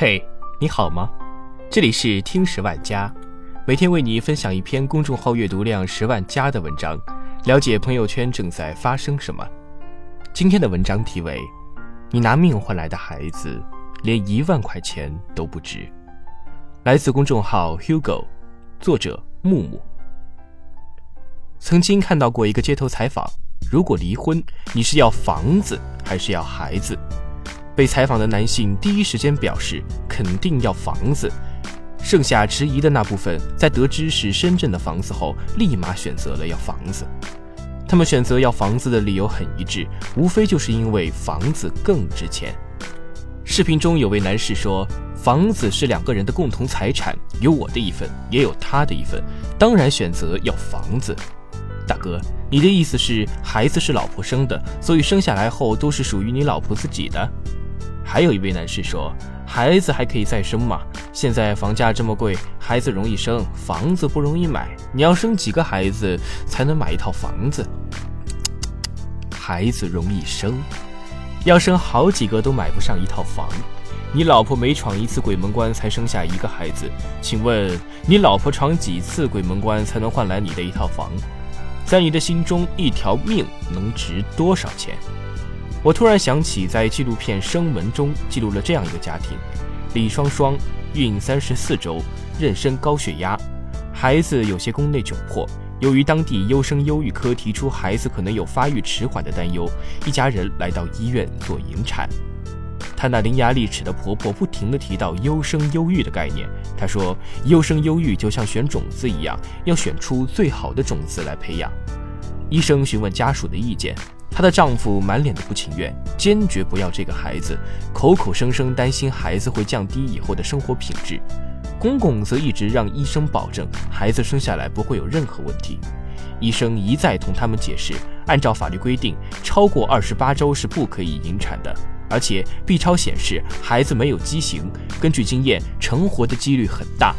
嘿，你好吗？这里是听十万加，每天为你分享一篇公众号阅读量十万加的文章，了解朋友圈正在发生什么。今天的文章题为：你拿命换来的孩子，连一万块钱都不值。来自公众号 Hugo，作者木木。曾经看到过一个街头采访：如果离婚，你是要房子还是要孩子？被采访的男性第一时间表示肯定要房子，剩下迟疑的那部分，在得知是深圳的房子后，立马选择了要房子。他们选择要房子的理由很一致，无非就是因为房子更值钱。视频中有位男士说：“房子是两个人的共同财产，有我的一份，也有他的一份，当然选择要房子。”大哥，你的意思是孩子是老婆生的，所以生下来后都是属于你老婆自己的？还有一位男士说：“孩子还可以再生嘛？现在房价这么贵，孩子容易生，房子不容易买。你要生几个孩子才能买一套房子？孩子容易生，要生好几个都买不上一套房。你老婆每闯一次鬼门关才生下一个孩子，请问你老婆闯几次鬼门关才能换来你的一套房？在你的心中，一条命能值多少钱？”我突然想起，在纪录片《生门》中记录了这样一个家庭：李双双孕三十四周，妊娠高血压，孩子有些宫内窘迫。由于当地优生优育科提出孩子可能有发育迟缓的担忧，一家人来到医院做引产。她那伶牙俐齿的婆婆不停地提到优生优育的概念。她说：“优生优育就像选种子一样，要选出最好的种子来培养。”医生询问家属的意见。她的丈夫满脸的不情愿，坚决不要这个孩子，口口声声担心孩子会降低以后的生活品质。公公则一直让医生保证孩子生下来不会有任何问题。医生一再同他们解释，按照法律规定，超过二十八周是不可以引产的，而且 B 超显示孩子没有畸形，根据经验，成活的几率很大。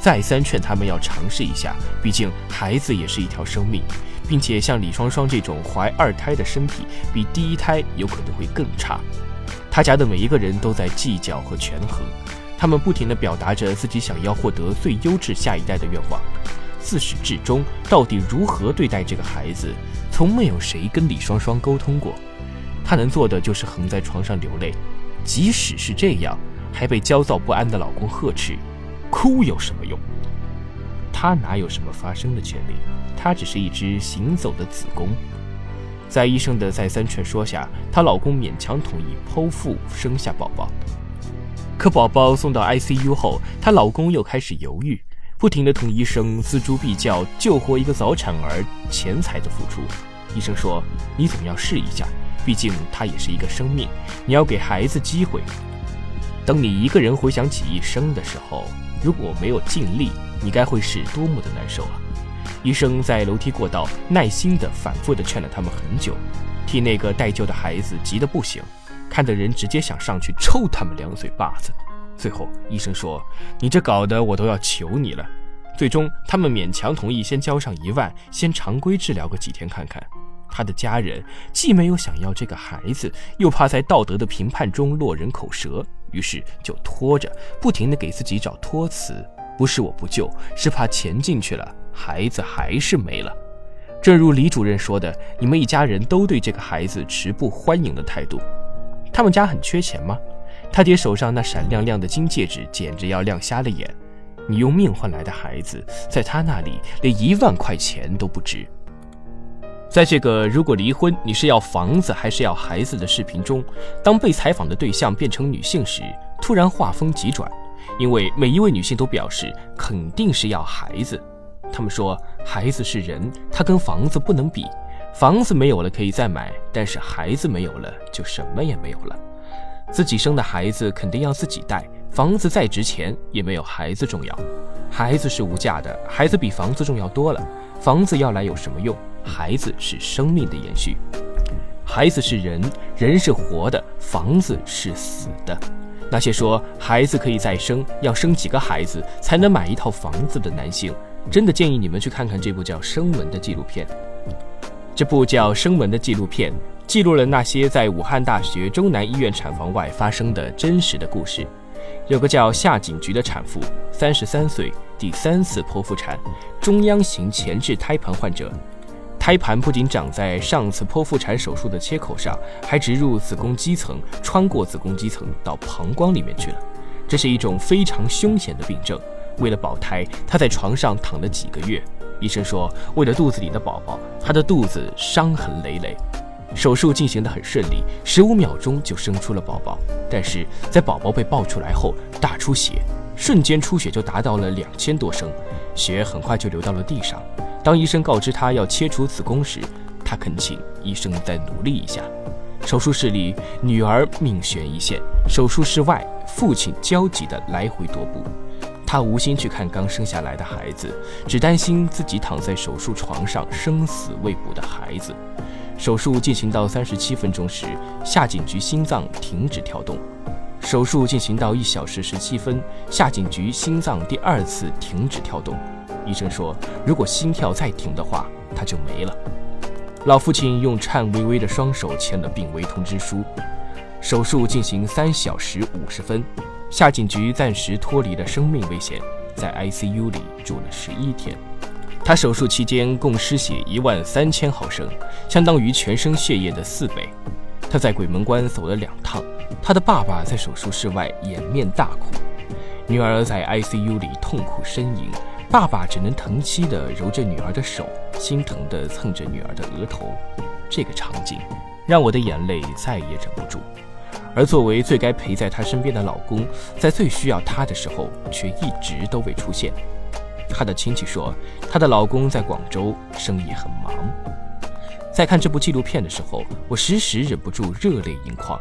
再三劝他们要尝试一下，毕竟孩子也是一条生命。并且像李双双这种怀二胎的身体，比第一胎有可能会更差。他家的每一个人都在计较和权衡，他们不停地表达着自己想要获得最优质下一代的愿望。自始至终，到底如何对待这个孩子，从没有谁跟李双双沟通过。她能做的就是横在床上流泪，即使是这样，还被焦躁不安的老公呵斥：“哭有什么用？”她哪有什么发声的权利？她只是一只行走的子宫。在医生的再三劝说下，她老公勉强同意剖腹生下宝宝。可宝宝送到 ICU 后，她老公又开始犹豫，不停地同医生锱铢必较，救活一个早产儿钱财的付出。医生说：“你总要试一下，毕竟他也是一个生命，你要给孩子机会。等你一个人回想起一生的时候，如果没有尽力。”你该会是多么的难受啊！医生在楼梯过道耐心地、反复地劝了他们很久，替那个带救的孩子急得不行，看的人直接想上去抽他们两嘴巴子。最后，医生说：“你这搞得我都要求你了。”最终，他们勉强同意先交上一万，先常规治疗个几天看看。他的家人既没有想要这个孩子，又怕在道德的评判中落人口舌，于是就拖着，不停地给自己找托词。不是我不救，是怕钱进去了，孩子还是没了。正如李主任说的，你们一家人都对这个孩子持不欢迎的态度。他们家很缺钱吗？他爹手上那闪亮亮的金戒指简直要亮瞎了眼。你用命换来的孩子，在他那里连一万块钱都不值。在这个如果离婚你是要房子还是要孩子的视频中，当被采访的对象变成女性时，突然画风急转。因为每一位女性都表示肯定是要孩子，她们说孩子是人，他跟房子不能比，房子没有了可以再买，但是孩子没有了就什么也没有了。自己生的孩子肯定要自己带，房子再值钱也没有孩子重要。孩子是无价的，孩子比房子重要多了。房子要来有什么用？孩子是生命的延续，孩子是人，人是活的，房子是死的。那些说孩子可以再生，要生几个孩子才能买一套房子的男性，真的建议你们去看看这部叫《生门》的纪录片。这部叫《生门》的纪录片记录了那些在武汉大学中南医院产房外发生的真实的故事。有个叫夏锦菊的产妇，三十三岁，第三次剖腹产，中央型前置胎盘患者。胎盘不仅长在上次剖腹产手术的切口上，还植入子宫肌层，穿过子宫肌层到膀胱里面去了。这是一种非常凶险的病症。为了保胎，她在床上躺了几个月。医生说，为了肚子里的宝宝，她的肚子伤痕累累。手术进行得很顺利，十五秒钟就生出了宝宝。但是在宝宝被抱出来后，大出血，瞬间出血就达到了两千多升，血很快就流到了地上。当医生告知他要切除子宫时，他恳请医生再努力一下。手术室里，女儿命悬一线；手术室外，父亲焦急地来回踱步。他无心去看刚生下来的孩子，只担心自己躺在手术床上生死未卜的孩子。手术进行到三十七分钟时，夏锦菊心脏停止跳动。手术进行到一小时十七分，夏锦菊心脏第二次停止跳动。医生说，如果心跳再停的话，他就没了。老父亲用颤巍巍的双手签了病危通知书。手术进行三小时五十分，夏锦菊暂时脱离了生命危险，在 ICU 里住了十一天。他手术期间共失血一万三千毫升，相当于全身血液的四倍。他在鬼门关走了两趟。他的爸爸在手术室外掩面大哭，女儿在 ICU 里痛苦呻吟。爸爸只能疼惜地揉着女儿的手，心疼地蹭着女儿的额头。这个场景让我的眼泪再也忍不住。而作为最该陪在她身边的老公，在最需要她的时候却一直都未出现。她的亲戚说，她的老公在广州，生意很忙。在看这部纪录片的时候，我时时忍不住热泪盈眶。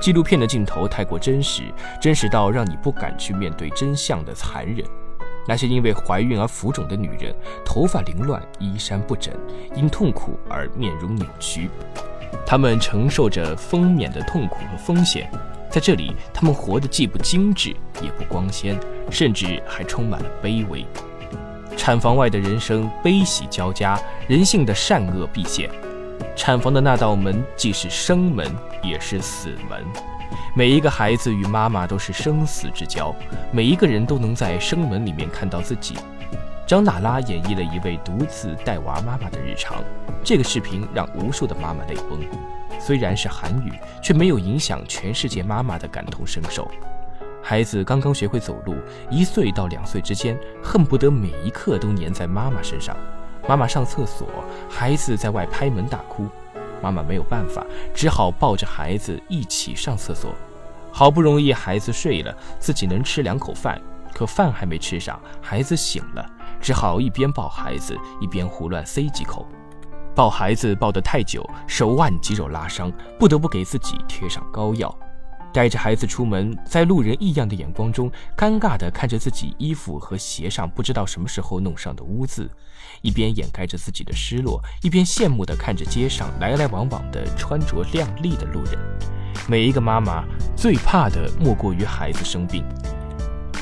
纪录片的镜头太过真实，真实到让你不敢去面对真相的残忍。那些因为怀孕而浮肿的女人，头发凌乱，衣衫不整，因痛苦而面容扭曲。她们承受着分娩的痛苦和风险，在这里，她们活得既不精致，也不光鲜，甚至还充满了卑微。产房外的人生悲喜交加，人性的善恶毕现。产房的那道门，既是生门，也是死门。每一个孩子与妈妈都是生死之交，每一个人都能在生门里面看到自己。张娜拉演绎了一位独自带娃妈妈的日常，这个视频让无数的妈妈泪崩。虽然是韩语，却没有影响全世界妈妈的感同身受。孩子刚刚学会走路，一岁到两岁之间，恨不得每一刻都粘在妈妈身上。妈妈上厕所，孩子在外拍门大哭。妈妈没有办法，只好抱着孩子一起上厕所。好不容易孩子睡了，自己能吃两口饭，可饭还没吃上，孩子醒了，只好一边抱孩子一边胡乱塞几口。抱孩子抱得太久，手腕肌肉拉伤，不得不给自己贴上膏药。带着孩子出门，在路人异样的眼光中，尴尬地看着自己衣服和鞋上不知道什么时候弄上的污渍，一边掩盖着自己的失落，一边羡慕地看着街上来来往往的穿着靓丽的路人。每一个妈妈最怕的莫过于孩子生病，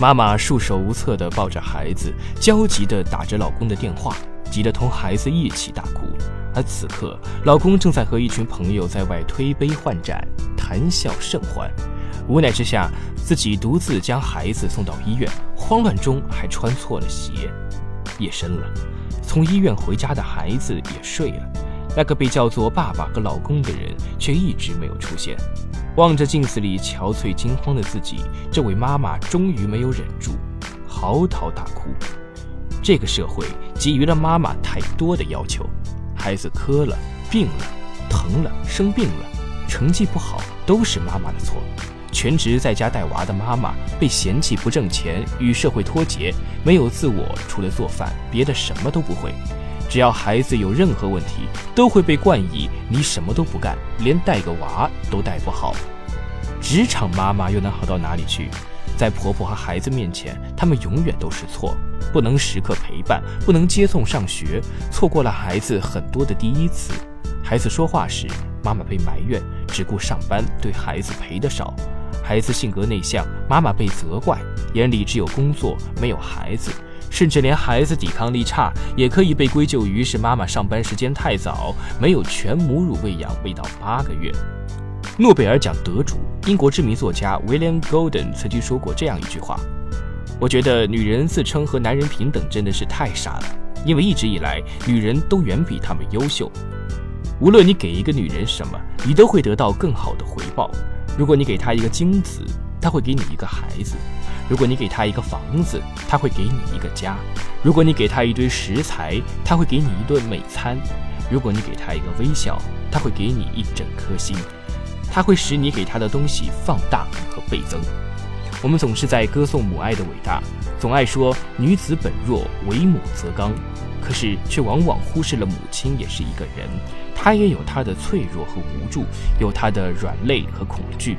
妈妈束手无策地抱着孩子，焦急地打着老公的电话，急得同孩子一起大哭。而此刻，老公正在和一群朋友在外推杯换盏。谈笑甚欢，无奈之下，自己独自将孩子送到医院，慌乱中还穿错了鞋。夜深了，从医院回家的孩子也睡了，那个被叫做爸爸和老公的人却一直没有出现。望着镜子里憔悴惊慌的自己，这位妈妈终于没有忍住，嚎啕大哭。这个社会给予了妈妈太多的要求，孩子磕了、病了、疼了、生病了。成绩不好都是妈妈的错，全职在家带娃的妈妈被嫌弃不挣钱，与社会脱节，没有自我，除了做饭，别的什么都不会。只要孩子有任何问题，都会被冠以你什么都不干，连带个娃都带不好。职场妈妈又能好到哪里去？在婆婆和孩子面前，他们永远都是错，不能时刻陪伴，不能接送上学，错过了孩子很多的第一次。孩子说话时，妈妈被埋怨只顾上班，对孩子陪得少；孩子性格内向，妈妈被责怪，眼里只有工作，没有孩子。甚至连孩子抵抗力差，也可以被归咎于是妈妈上班时间太早，没有全母乳喂养喂到八个月。诺贝尔奖得主、英国知名作家 William Golden 曾经说过这样一句话：“我觉得女人自称和男人平等真的是太傻了，因为一直以来女人都远比他们优秀。无论你给一个女人什么，你都会得到更好的回报。如果你给她一个精子，她会给你一个孩子；如果你给她一个房子，她会给你一个家；如果你给她一堆食材，她会给你一顿美餐；如果你给她一个微笑，她会给你一整颗心。她会使你给她的东西放大和倍增。我们总是在歌颂母爱的伟大，总爱说女子本弱，为母则刚。可是，却往往忽视了母亲也是一个人，他也有他的脆弱和无助，有他的软肋和恐惧。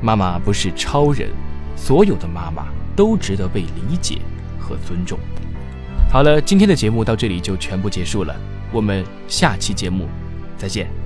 妈妈不是超人，所有的妈妈都值得被理解和尊重。好了，今天的节目到这里就全部结束了，我们下期节目再见。